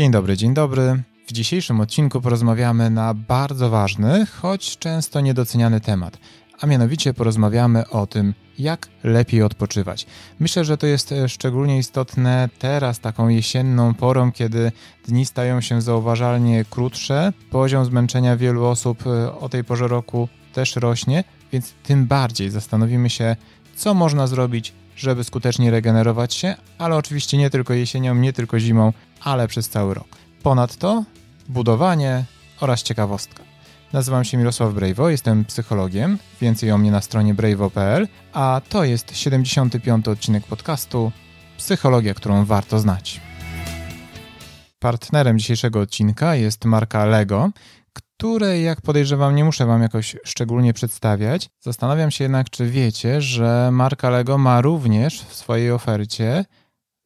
Dzień dobry, dzień dobry. W dzisiejszym odcinku porozmawiamy na bardzo ważny, choć często niedoceniany temat, a mianowicie porozmawiamy o tym, jak lepiej odpoczywać. Myślę, że to jest e, szczególnie istotne teraz, taką jesienną porą, kiedy dni stają się zauważalnie krótsze, poziom zmęczenia wielu osób e, o tej porze roku też rośnie, więc tym bardziej zastanowimy się, co można zrobić, żeby skutecznie regenerować się, ale oczywiście nie tylko jesienią, nie tylko zimą, ale przez cały rok. Ponadto budowanie oraz ciekawostka. Nazywam się Mirosław Brejwo, jestem psychologiem, więcej o mnie na stronie brejwo.pl, a to jest 75. odcinek podcastu Psychologia, którą warto znać. Partnerem dzisiejszego odcinka jest marka Lego, której, jak podejrzewam, nie muszę Wam jakoś szczególnie przedstawiać. Zastanawiam się jednak, czy wiecie, że marka Lego ma również w swojej ofercie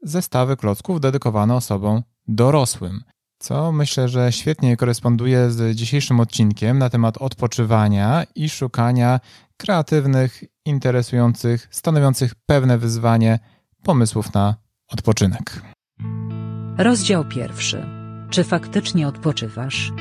zestawy klocków dedykowane osobom dorosłym. Co myślę, że świetnie koresponduje z dzisiejszym odcinkiem na temat odpoczywania i szukania kreatywnych, interesujących, stanowiących pewne wyzwanie pomysłów na odpoczynek. Rozdział pierwszy. Czy faktycznie odpoczywasz?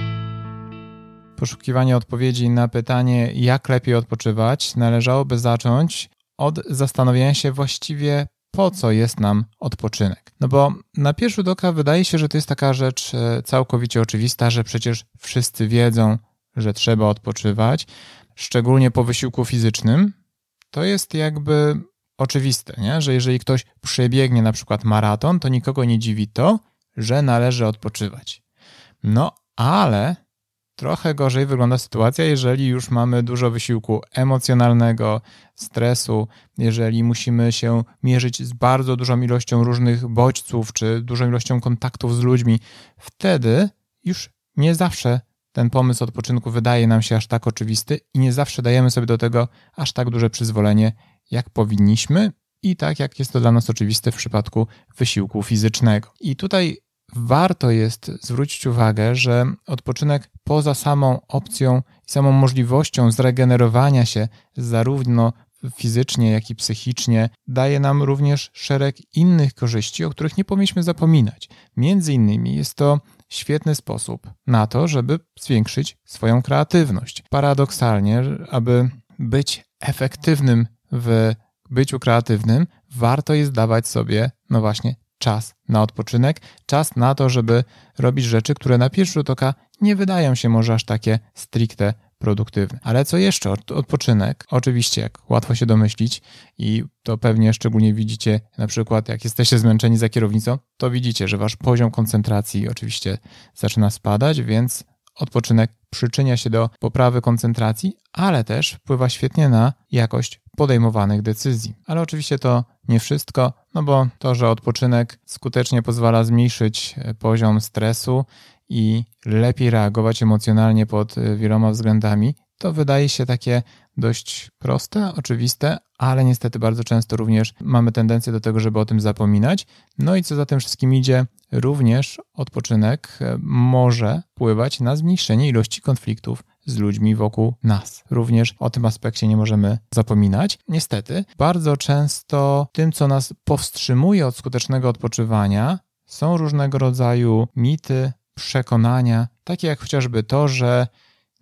Poszukiwanie odpowiedzi na pytanie, jak lepiej odpoczywać, należałoby zacząć od zastanowienia się właściwie, po co jest nam odpoczynek. No bo na pierwszy rzut oka wydaje się, że to jest taka rzecz e, całkowicie oczywista, że przecież wszyscy wiedzą, że trzeba odpoczywać, szczególnie po wysiłku fizycznym. To jest jakby oczywiste, nie? że jeżeli ktoś przebiegnie na przykład maraton, to nikogo nie dziwi to, że należy odpoczywać. No ale Trochę gorzej wygląda sytuacja, jeżeli już mamy dużo wysiłku emocjonalnego, stresu, jeżeli musimy się mierzyć z bardzo dużą ilością różnych bodźców czy dużą ilością kontaktów z ludźmi. Wtedy już nie zawsze ten pomysł odpoczynku wydaje nam się aż tak oczywisty i nie zawsze dajemy sobie do tego aż tak duże przyzwolenie, jak powinniśmy i tak jak jest to dla nas oczywiste w przypadku wysiłku fizycznego. I tutaj warto jest zwrócić uwagę, że odpoczynek poza samą opcją i samą możliwością zregenerowania się zarówno fizycznie, jak i psychicznie, daje nam również szereg innych korzyści, o których nie powinniśmy zapominać. Między innymi jest to świetny sposób na to, żeby zwiększyć swoją kreatywność. Paradoksalnie, aby być efektywnym w byciu kreatywnym, warto jest dawać sobie, no właśnie, czas na odpoczynek, czas na to, żeby robić rzeczy, które na pierwszy rzut oka nie wydają się może aż takie stricte produktywne. Ale co jeszcze? Odpoczynek, oczywiście, jak łatwo się domyślić, i to pewnie szczególnie widzicie, na przykład, jak jesteście zmęczeni za kierownicą, to widzicie, że wasz poziom koncentracji oczywiście zaczyna spadać, więc odpoczynek przyczynia się do poprawy koncentracji, ale też wpływa świetnie na jakość podejmowanych decyzji. Ale oczywiście to nie wszystko, no bo to, że odpoczynek skutecznie pozwala zmniejszyć e, poziom stresu i lepiej reagować emocjonalnie pod e, wieloma względami, to wydaje się takie dość proste, oczywiste, ale niestety bardzo często również mamy tendencję do tego, żeby o tym zapominać. No i co za tym wszystkim idzie, również odpoczynek e, może wpływać na zmniejszenie ilości konfliktów z ludźmi wokół nas. Również o tym aspekcie nie możemy zapominać. Niestety, bardzo często tym, co nas powstrzymuje od skutecznego odpoczywania, są różnego rodzaju mity, przekonania, takie jak chociażby to, że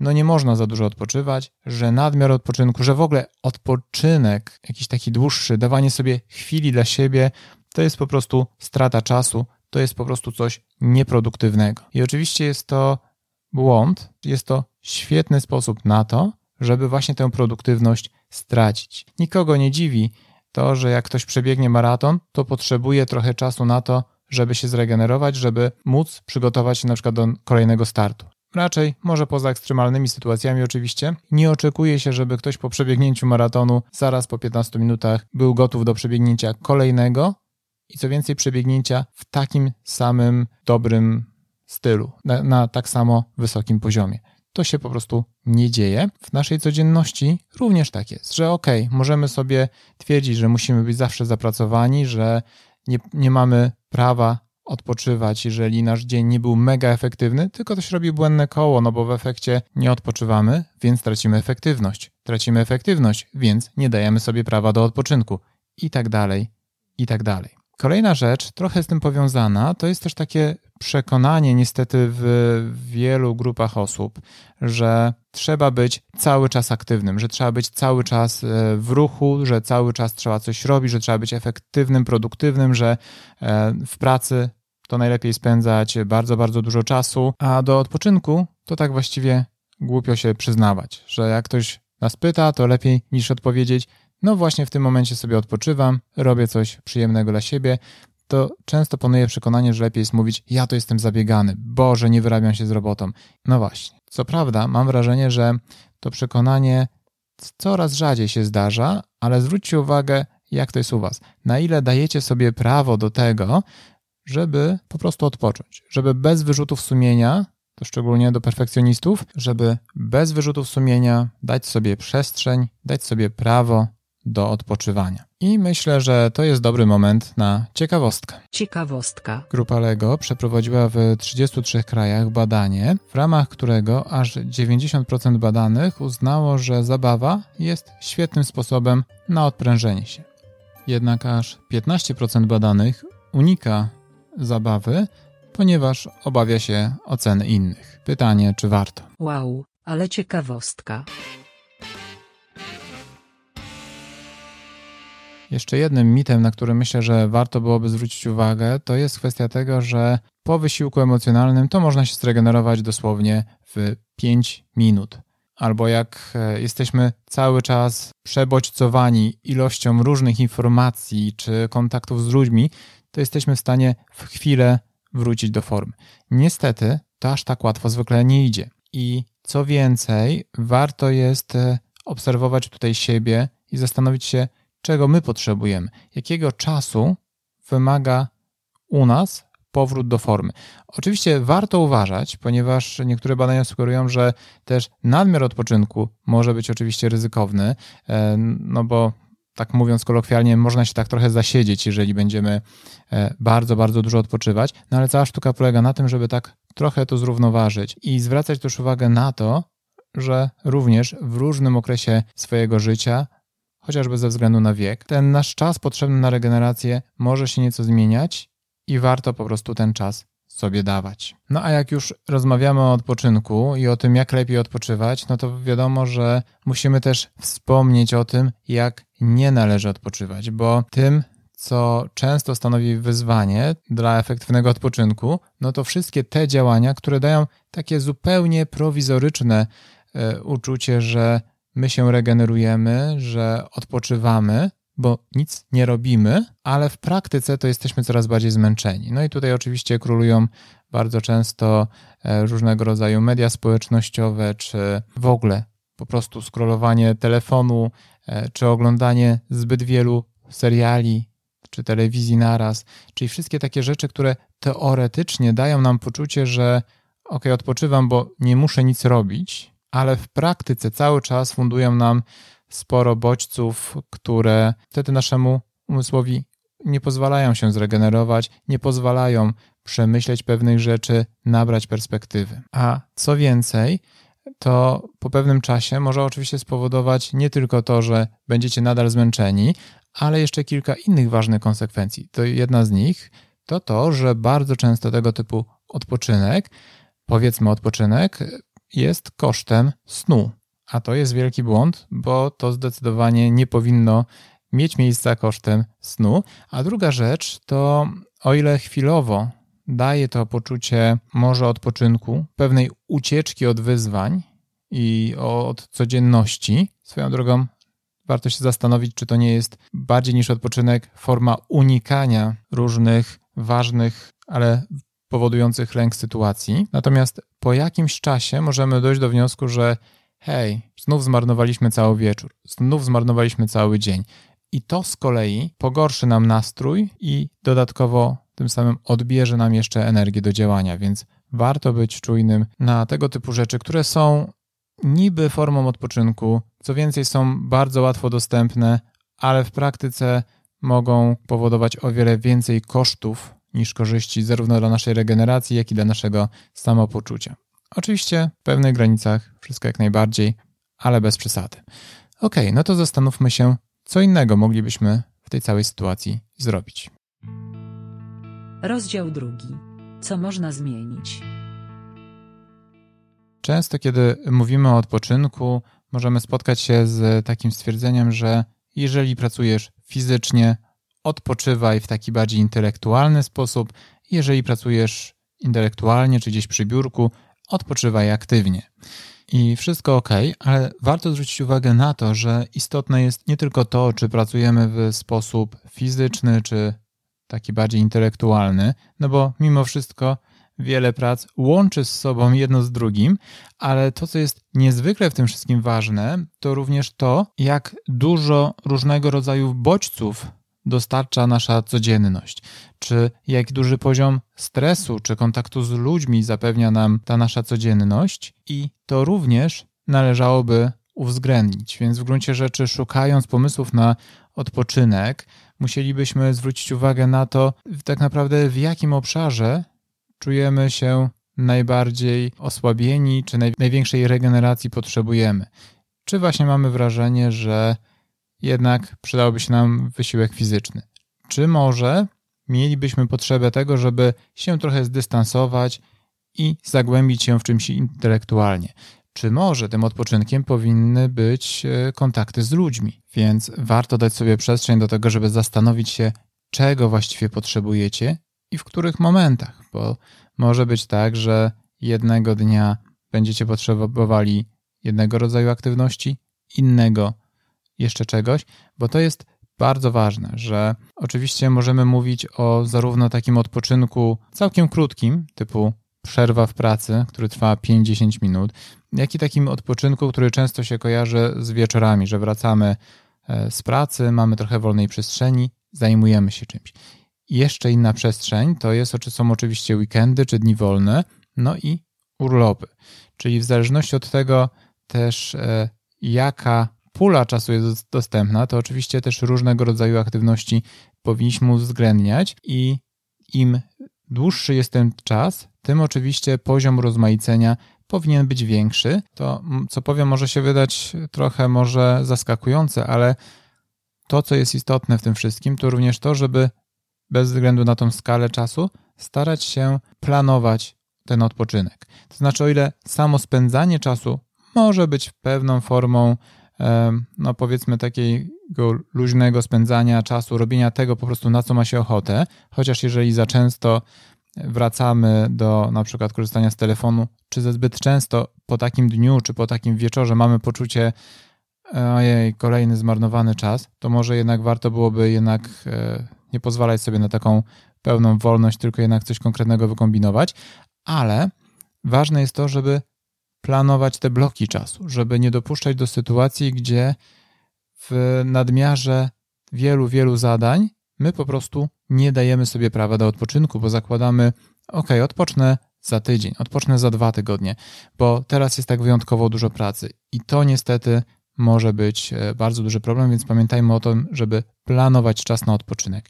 no nie można za dużo odpoczywać, że nadmiar odpoczynku, że w ogóle odpoczynek, jakiś taki dłuższy, dawanie sobie chwili dla siebie, to jest po prostu strata czasu, to jest po prostu coś nieproduktywnego. I oczywiście jest to błąd, jest to świetny sposób na to, żeby właśnie tę produktywność stracić. Nikogo nie dziwi to, że jak ktoś przebiegnie maraton, to potrzebuje trochę czasu na to, żeby się zregenerować, żeby móc przygotować się na przykład do kolejnego startu. Raczej, może poza ekstremalnymi sytuacjami oczywiście, nie oczekuje się, żeby ktoś po przebiegnięciu maratonu zaraz po 15 minutach był gotów do przebiegnięcia kolejnego i co więcej przebiegnięcia w takim samym dobrym stylu, na, na tak samo wysokim poziomie. To się po prostu nie dzieje. W naszej codzienności również tak jest, że okej, okay, możemy sobie twierdzić, że musimy być zawsze zapracowani, że nie, nie mamy prawa odpoczywać, jeżeli nasz dzień nie był mega efektywny, tylko się robi błędne koło, no bo w efekcie nie odpoczywamy, więc tracimy efektywność. Tracimy efektywność, więc nie dajemy sobie prawa do odpoczynku. I tak dalej, i tak dalej. Kolejna rzecz, trochę z tym powiązana, to jest też takie przekonanie niestety w wielu grupach osób, że trzeba być cały czas aktywnym, że trzeba być cały czas e, w ruchu, że cały czas trzeba coś robić, że trzeba być efektywnym, produktywnym, że e, w pracy to najlepiej spędzać bardzo, bardzo dużo czasu, a do odpoczynku to tak właściwie głupio się przyznawać, że jak ktoś nas pyta, to lepiej niż odpowiedzieć, no właśnie w tym momencie sobie odpoczywam, robię coś przyjemnego dla siebie, to często panuje przekonanie, że lepiej jest mówić, ja to jestem zabiegany, Boże, nie wyrabiam się z robotą. No właśnie. Co prawda, mam wrażenie, że to przekonanie coraz rzadziej się zdarza, ale zwróćcie uwagę, jak to jest u Was. Na ile dajecie sobie prawo do tego, żeby po prostu odpocząć, żeby bez wyrzutów sumienia, to szczególnie do perfekcjonistów, żeby bez wyrzutów sumienia dać sobie przestrzeń, dać sobie prawo do odpoczywania. I myślę, że to jest dobry moment na ciekawostkę. Ciekawostka. Grupa LEGO przeprowadziła w 33 krajach badanie, w ramach którego aż 90% badanych uznało, że zabawa jest świetnym sposobem na odprężenie się. Jednak aż 15% badanych unika zabawy, ponieważ obawia się oceny innych. Pytanie, czy warto? Wow, ale ciekawostka. Jeszcze jednym mitem, na który myślę, że warto byłoby zwrócić uwagę, to jest kwestia tego, że po wysiłku emocjonalnym to można się zregenerować dosłownie w 5 minut. Albo jak e, jesteśmy cały czas przebodźcowani ilością różnych informacji czy kontaktów z ludźmi, to jesteśmy w stanie w chwilę wrócić do formy. Niestety, to aż tak łatwo zwykle nie idzie. I co więcej, warto jest e, obserwować tutaj siebie i zastanowić się, czego my potrzebujemy, jakiego czasu wymaga u nas powrót do formy. Oczywiście warto uważać, ponieważ niektóre badania sugerują, że też nadmiar odpoczynku może być oczywiście ryzykowny, e, no bo tak mówiąc kolokwialnie, można się tak trochę zasiedzieć, jeżeli będziemy e, bardzo, bardzo dużo odpoczywać, no ale cała sztuka polega na tym, żeby tak trochę to zrównoważyć i zwracać też uwagę na to, że również w różnym okresie swojego życia chociażby ze względu na wiek. Ten nasz czas potrzebny na regenerację może się nieco zmieniać i warto po prostu ten czas sobie dawać. No a jak już rozmawiamy o odpoczynku i o tym, jak lepiej odpoczywać, no to wiadomo, że musimy też wspomnieć o tym, jak nie należy odpoczywać, bo tym, co często stanowi wyzwanie dla efektywnego odpoczynku, no to wszystkie te działania, które dają takie zupełnie prowizoryczne e, uczucie, że my się regenerujemy, że odpoczywamy, bo nic nie robimy, ale w praktyce to jesteśmy coraz bardziej zmęczeni. No i tutaj oczywiście królują bardzo często e, różnego rodzaju media społecznościowe, czy w ogóle po prostu scrollowanie telefonu, e, czy oglądanie zbyt wielu seriali, czy telewizji naraz, czyli wszystkie takie rzeczy, które teoretycznie dają nam poczucie, że ok, odpoczywam, bo nie muszę nic robić, ale w praktyce cały czas fundują nam sporo bodźców, które wtedy naszemu umysłowi nie pozwalają się zregenerować, nie pozwalają przemyśleć pewnych rzeczy, nabrać perspektywy. A co więcej, to po pewnym czasie może oczywiście spowodować nie tylko to, że będziecie nadal zmęczeni, ale jeszcze kilka innych ważnych konsekwencji. To jedna z nich to to, że bardzo często tego typu odpoczynek, powiedzmy odpoczynek, jest kosztem snu. A to jest wielki błąd, bo to zdecydowanie nie powinno mieć miejsca kosztem snu. A druga rzecz to, o ile chwilowo daje to poczucie może odpoczynku, pewnej ucieczki od wyzwań i od codzienności, swoją drogą warto się zastanowić, czy to nie jest bardziej niż odpoczynek forma unikania różnych ważnych, ale powodujących lęk sytuacji. Natomiast po jakimś czasie możemy dojść do wniosku, że hej, znów zmarnowaliśmy cały wieczór, znów zmarnowaliśmy cały dzień. I to z kolei pogorszy nam nastrój i dodatkowo tym samym odbierze nam jeszcze energię do działania, więc warto być czujnym na tego typu rzeczy, które są niby formą odpoczynku, co więcej są bardzo łatwo dostępne, ale w praktyce mogą powodować o wiele więcej kosztów niż korzyści zarówno dla naszej regeneracji, jak i dla naszego samopoczucia. Oczywiście w pewnych granicach wszystko jak najbardziej, ale bez przesady. Ok, no to zastanówmy się, co innego moglibyśmy w tej całej sytuacji zrobić. Rozdział drugi. Co można zmienić? Często, kiedy mówimy o odpoczynku, możemy spotkać się z takim stwierdzeniem, że jeżeli pracujesz fizycznie, odpoczywaj w taki bardziej intelektualny sposób. Jeżeli pracujesz intelektualnie czy gdzieś przy biurku, odpoczywaj aktywnie. I wszystko ok, ale warto zwrócić uwagę na to, że istotne jest nie tylko to, czy pracujemy w sposób fizyczny, czy taki bardziej intelektualny, no bo mimo wszystko wiele prac łączy z sobą jedno z drugim, ale to, co jest niezwykle w tym wszystkim ważne, to również to, jak dużo różnego rodzaju bodźców dostarcza nasza codzienność, czy jak duży poziom stresu czy kontaktu z ludźmi zapewnia nam ta nasza codzienność, i to również należałoby uwzględnić. Więc w gruncie rzeczy, szukając pomysłów na odpoczynek, musielibyśmy zwrócić uwagę na to, tak naprawdę w jakim obszarze czujemy się najbardziej osłabieni, czy naj, największej regeneracji potrzebujemy. Czy właśnie mamy wrażenie, że jednak przydałby się nam wysiłek fizyczny? Czy może mielibyśmy potrzebę tego, żeby się trochę zdystansować i zagłębić się w czymś intelektualnie? Czy może tym odpoczynkiem powinny być e, kontakty z ludźmi? Więc warto dać sobie przestrzeń do tego, żeby zastanowić się, czego właściwie potrzebujecie i w których momentach, bo może być tak, że jednego dnia będziecie potrzebowali jednego rodzaju aktywności, innego jeszcze czegoś, bo to jest bardzo ważne, że oczywiście możemy mówić o zarówno takim odpoczynku całkiem krótkim, typu przerwa w pracy, który trwa 5-10 minut, jak i takim odpoczynku, który często się kojarzy z wieczorami, że wracamy e, z pracy, mamy trochę wolnej przestrzeni, zajmujemy się czymś. Jeszcze inna przestrzeń to jest, są oczywiście weekendy czy dni wolne, no i urlopy. Czyli w zależności od tego też, e, jaka pula czasu jest dostępna, to oczywiście też różnego rodzaju aktywności powinniśmy uwzględniać i im dłuższy jest ten czas, tym oczywiście poziom rozmaicenia powinien być większy. To, co powiem, może się wydać trochę może zaskakujące, ale to, co jest istotne w tym wszystkim, to również to, żeby bez względu na tą skalę czasu starać się planować ten odpoczynek. To znaczy, o ile samo spędzanie czasu może być pewną formą, no powiedzmy, takiego luźnego spędzania czasu, robienia tego po prostu na co ma się ochotę, chociaż jeżeli za często wracamy do na przykład korzystania z telefonu, czy za zbyt często po takim dniu, czy po takim wieczorze mamy poczucie, ojej, kolejny zmarnowany czas, to może jednak warto byłoby jednak e, nie pozwalać sobie na taką pełną wolność, tylko jednak coś konkretnego wykombinować, ale ważne jest to, żeby planować te bloki czasu, żeby nie dopuszczać do sytuacji, gdzie w nadmiarze wielu, wielu zadań my po prostu nie dajemy sobie prawa do odpoczynku, bo zakładamy, ok, odpocznę za tydzień, odpocznę za dwa tygodnie, bo teraz jest tak wyjątkowo dużo pracy. I to niestety może być e, bardzo duży problem, więc pamiętajmy o tym, żeby planować czas na odpoczynek.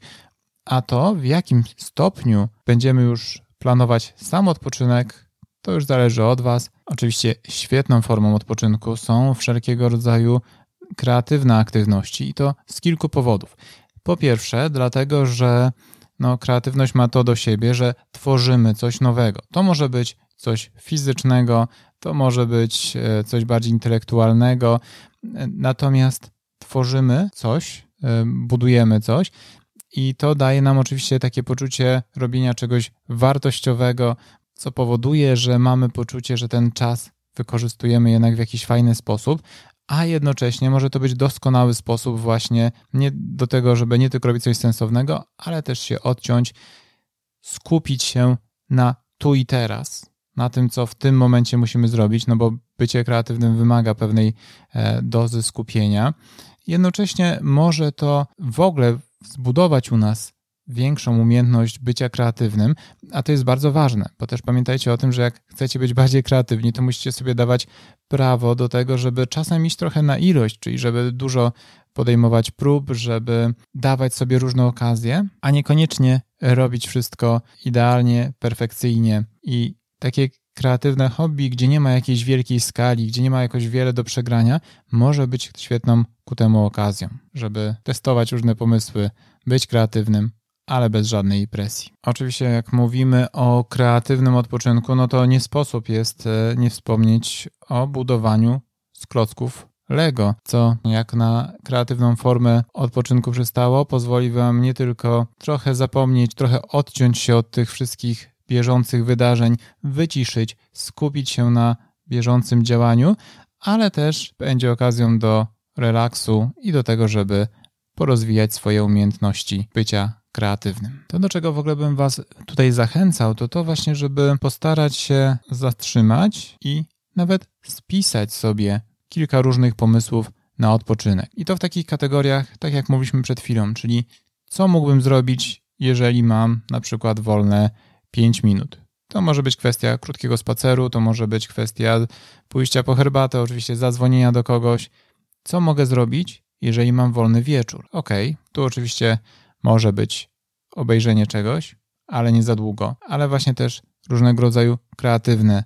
A to, w jakim stopniu będziemy już planować sam odpoczynek, to już zależy od Was. Oczywiście świetną formą odpoczynku są wszelkiego rodzaju kreatywne aktywności i to z kilku powodów. Po pierwsze, dlatego, że no, kreatywność ma to do siebie, że tworzymy coś nowego. To może być coś fizycznego, to może być e, coś bardziej intelektualnego, natomiast tworzymy coś, e, budujemy coś i to daje nam oczywiście takie poczucie robienia czegoś wartościowego, co powoduje, że mamy poczucie, że ten czas wykorzystujemy jednak w jakiś fajny sposób, a jednocześnie może to być doskonały sposób właśnie nie do tego, żeby nie tylko robić coś sensownego, ale też się odciąć, skupić się na tu i teraz, na tym, co w tym momencie musimy zrobić, no bo bycie kreatywnym wymaga pewnej e, dozy skupienia. Jednocześnie może to w ogóle zbudować u nas większą umiejętność bycia kreatywnym, a to jest bardzo ważne, bo też pamiętajcie o tym, że jak chcecie być bardziej kreatywni, to musicie sobie dawać prawo do tego, żeby czasem iść trochę na ilość, czyli żeby dużo podejmować prób, żeby dawać sobie różne okazje, a niekoniecznie robić wszystko idealnie, perfekcyjnie. I takie kreatywne hobby, gdzie nie ma jakiejś wielkiej skali, gdzie nie ma jakoś wiele do przegrania, może być świetną ku temu okazją, żeby testować różne pomysły, być kreatywnym, ale bez żadnej presji. Oczywiście, jak mówimy o kreatywnym odpoczynku, no to nie sposób jest e, nie wspomnieć o budowaniu z klocków Lego, co jak na kreatywną formę odpoczynku przystało, pozwoli Wam nie tylko trochę zapomnieć, trochę odciąć się od tych wszystkich bieżących wydarzeń, wyciszyć, skupić się na bieżącym działaniu, ale też będzie okazją do relaksu i do tego, żeby porozwijać swoje umiejętności bycia kreatywnym. To, do czego w ogóle bym Was tutaj zachęcał, to to właśnie, żeby postarać się zatrzymać i nawet spisać sobie kilka różnych pomysłów na odpoczynek. I to w takich kategoriach, tak jak mówiliśmy przed chwilą, czyli co mógłbym zrobić, jeżeli mam na przykład wolne 5 minut. To może być kwestia krótkiego spaceru, to może być kwestia pójścia po herbatę, oczywiście zadzwonienia do kogoś. Co mogę zrobić, jeżeli mam wolny wieczór? Ok, tu oczywiście może być obejrzenie czegoś, ale nie za długo, ale właśnie też różnego rodzaju kreatywne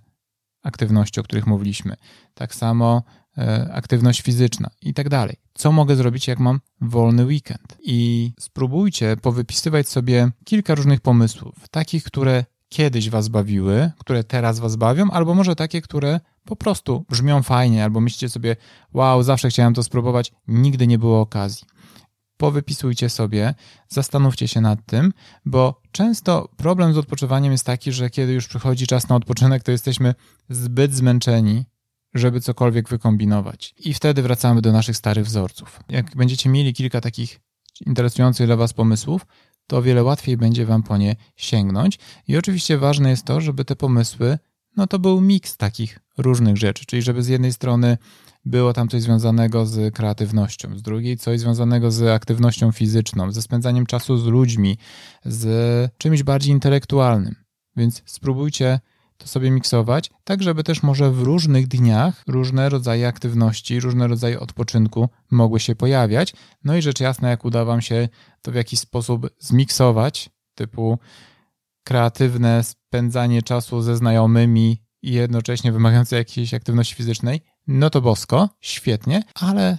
aktywności, o których mówiliśmy. Tak samo e, aktywność fizyczna i tak dalej. Co mogę zrobić, jak mam wolny weekend? I spróbujcie powypisywać sobie kilka różnych pomysłów, takich, które kiedyś was bawiły, które teraz was bawią, albo może takie, które po prostu brzmią fajnie, albo myślicie sobie, wow, zawsze chciałem to spróbować, nigdy nie było okazji. Powypisujcie sobie, zastanówcie się nad tym, bo często problem z odpoczywaniem jest taki, że kiedy już przychodzi czas na odpoczynek, to jesteśmy zbyt zmęczeni, żeby cokolwiek wykombinować. I wtedy wracamy do naszych starych wzorców. Jak będziecie mieli kilka takich interesujących dla Was pomysłów, to o wiele łatwiej będzie Wam po nie sięgnąć. I oczywiście ważne jest to, żeby te pomysły, no to był miks takich różnych rzeczy, czyli żeby z jednej strony było tam coś związanego z kreatywnością, z drugiej coś związanego z aktywnością fizyczną, ze spędzaniem czasu z ludźmi, z czymś bardziej intelektualnym. Więc spróbujcie to sobie miksować, tak żeby też może w różnych dniach różne rodzaje aktywności, różne rodzaje odpoczynku mogły się pojawiać. No i rzecz jasna, jak uda Wam się to w jakiś sposób zmiksować, typu kreatywne spędzanie czasu ze znajomymi i jednocześnie wymagające jakiejś aktywności fizycznej, no to bosko, świetnie, ale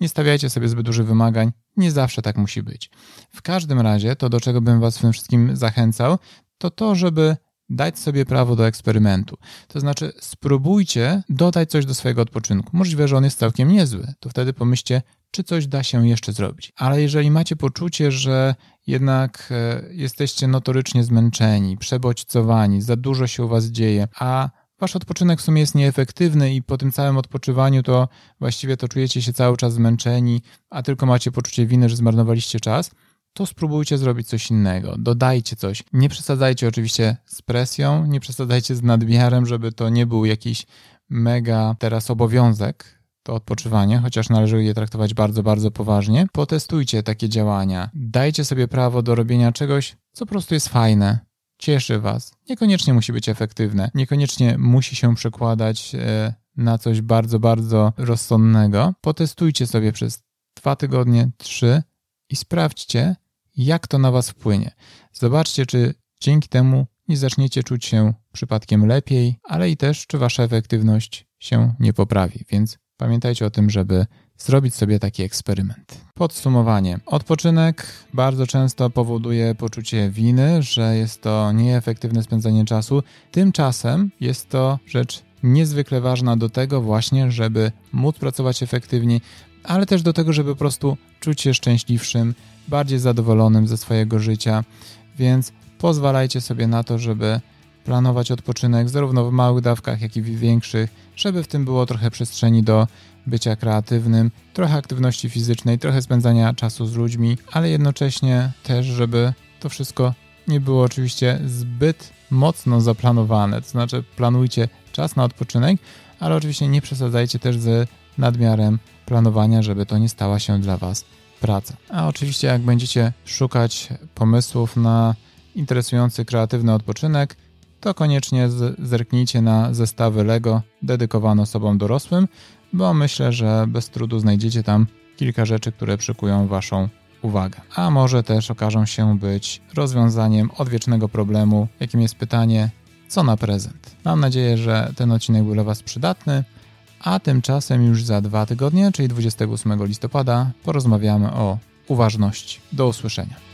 nie stawiajcie sobie zbyt dużych wymagań, nie zawsze tak musi być. W każdym razie, to do czego bym Was w tym wszystkim zachęcał, to to, żeby dać sobie prawo do eksperymentu. To znaczy, spróbujcie dodać coś do swojego odpoczynku. Możliwe, że on jest całkiem niezły. To wtedy pomyślcie, czy coś da się jeszcze zrobić. Ale jeżeli macie poczucie, że jednak e, jesteście notorycznie zmęczeni, przebodźcowani, za dużo się u was dzieje, a wasz odpoczynek w sumie jest nieefektywny i po tym całym odpoczywaniu to właściwie to czujecie się cały czas zmęczeni, a tylko macie poczucie winy, że zmarnowaliście czas, to spróbujcie zrobić coś innego, dodajcie coś. Nie przesadzajcie oczywiście z presją, nie przesadzajcie z nadmiarem, żeby to nie był jakiś mega teraz obowiązek, to odpoczywanie, chociaż należy je traktować bardzo, bardzo poważnie. Potestujcie takie działania. Dajcie sobie prawo do robienia czegoś, co po prostu jest fajne, cieszy Was. Niekoniecznie musi być efektywne, niekoniecznie musi się przekładać e, na coś bardzo, bardzo rozsądnego. Potestujcie sobie przez dwa tygodnie, trzy i sprawdźcie, jak to na Was wpłynie. Zobaczcie, czy dzięki temu nie zaczniecie czuć się przypadkiem lepiej, ale i też, czy Wasza efektywność się nie poprawi. Więc pamiętajcie o tym, żeby zrobić sobie taki eksperyment. Podsumowanie. Odpoczynek bardzo często powoduje poczucie winy, że jest to nieefektywne spędzanie czasu. Tymczasem jest to rzecz niezwykle ważna do tego właśnie, żeby móc pracować efektywnie, ale też do tego, żeby po prostu czuć się szczęśliwszym, bardziej zadowolonym ze swojego życia, więc pozwalajcie sobie na to, żeby planować odpoczynek zarówno w małych dawkach, jak i w większych, żeby w tym było trochę przestrzeni do bycia kreatywnym, trochę aktywności fizycznej, trochę spędzania czasu z ludźmi, ale jednocześnie też, żeby to wszystko nie było oczywiście zbyt mocno zaplanowane. To znaczy, planujcie czas na odpoczynek, ale oczywiście nie przesadzajcie też z nadmiarem planowania, żeby to nie stała się dla Was praca. A oczywiście, jak będziecie szukać pomysłów na interesujący kreatywny odpoczynek, to koniecznie zerknijcie na zestawy Lego dedykowane osobom dorosłym, bo myślę, że bez trudu znajdziecie tam kilka rzeczy, które przykują Waszą uwagę. A może też okażą się być rozwiązaniem odwiecznego problemu, jakim jest pytanie, co na prezent. Mam nadzieję, że ten odcinek był dla Was przydatny a tymczasem już za dwa tygodnie, czyli 28 listopada, porozmawiamy o uważności. Do usłyszenia.